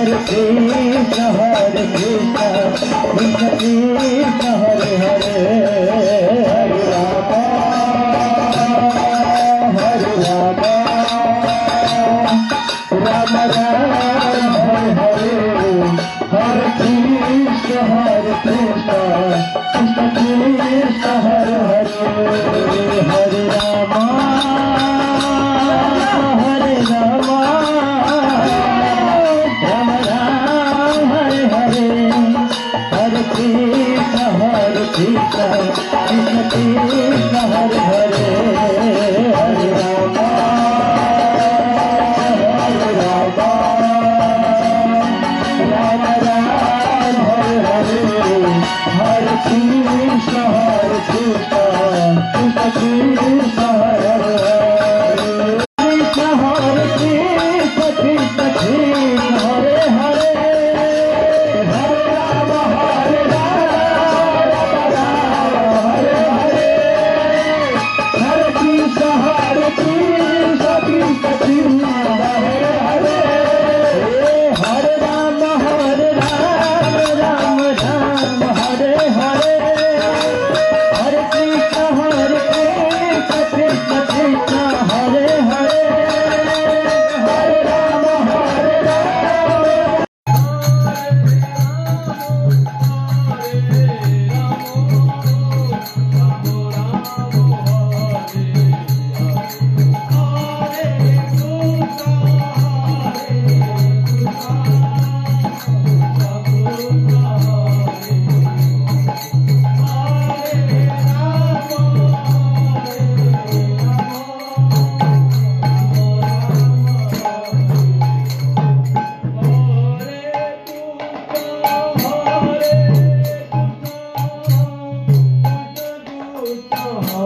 Hare Krishna Krishna Hare Hare. Hare Hare Hare Hare. Hare Krishna Hare Krishna. Krishna Krishna Hare Hare Hare Krishna Krishna Krishna Hare Hare Hare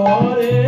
Hare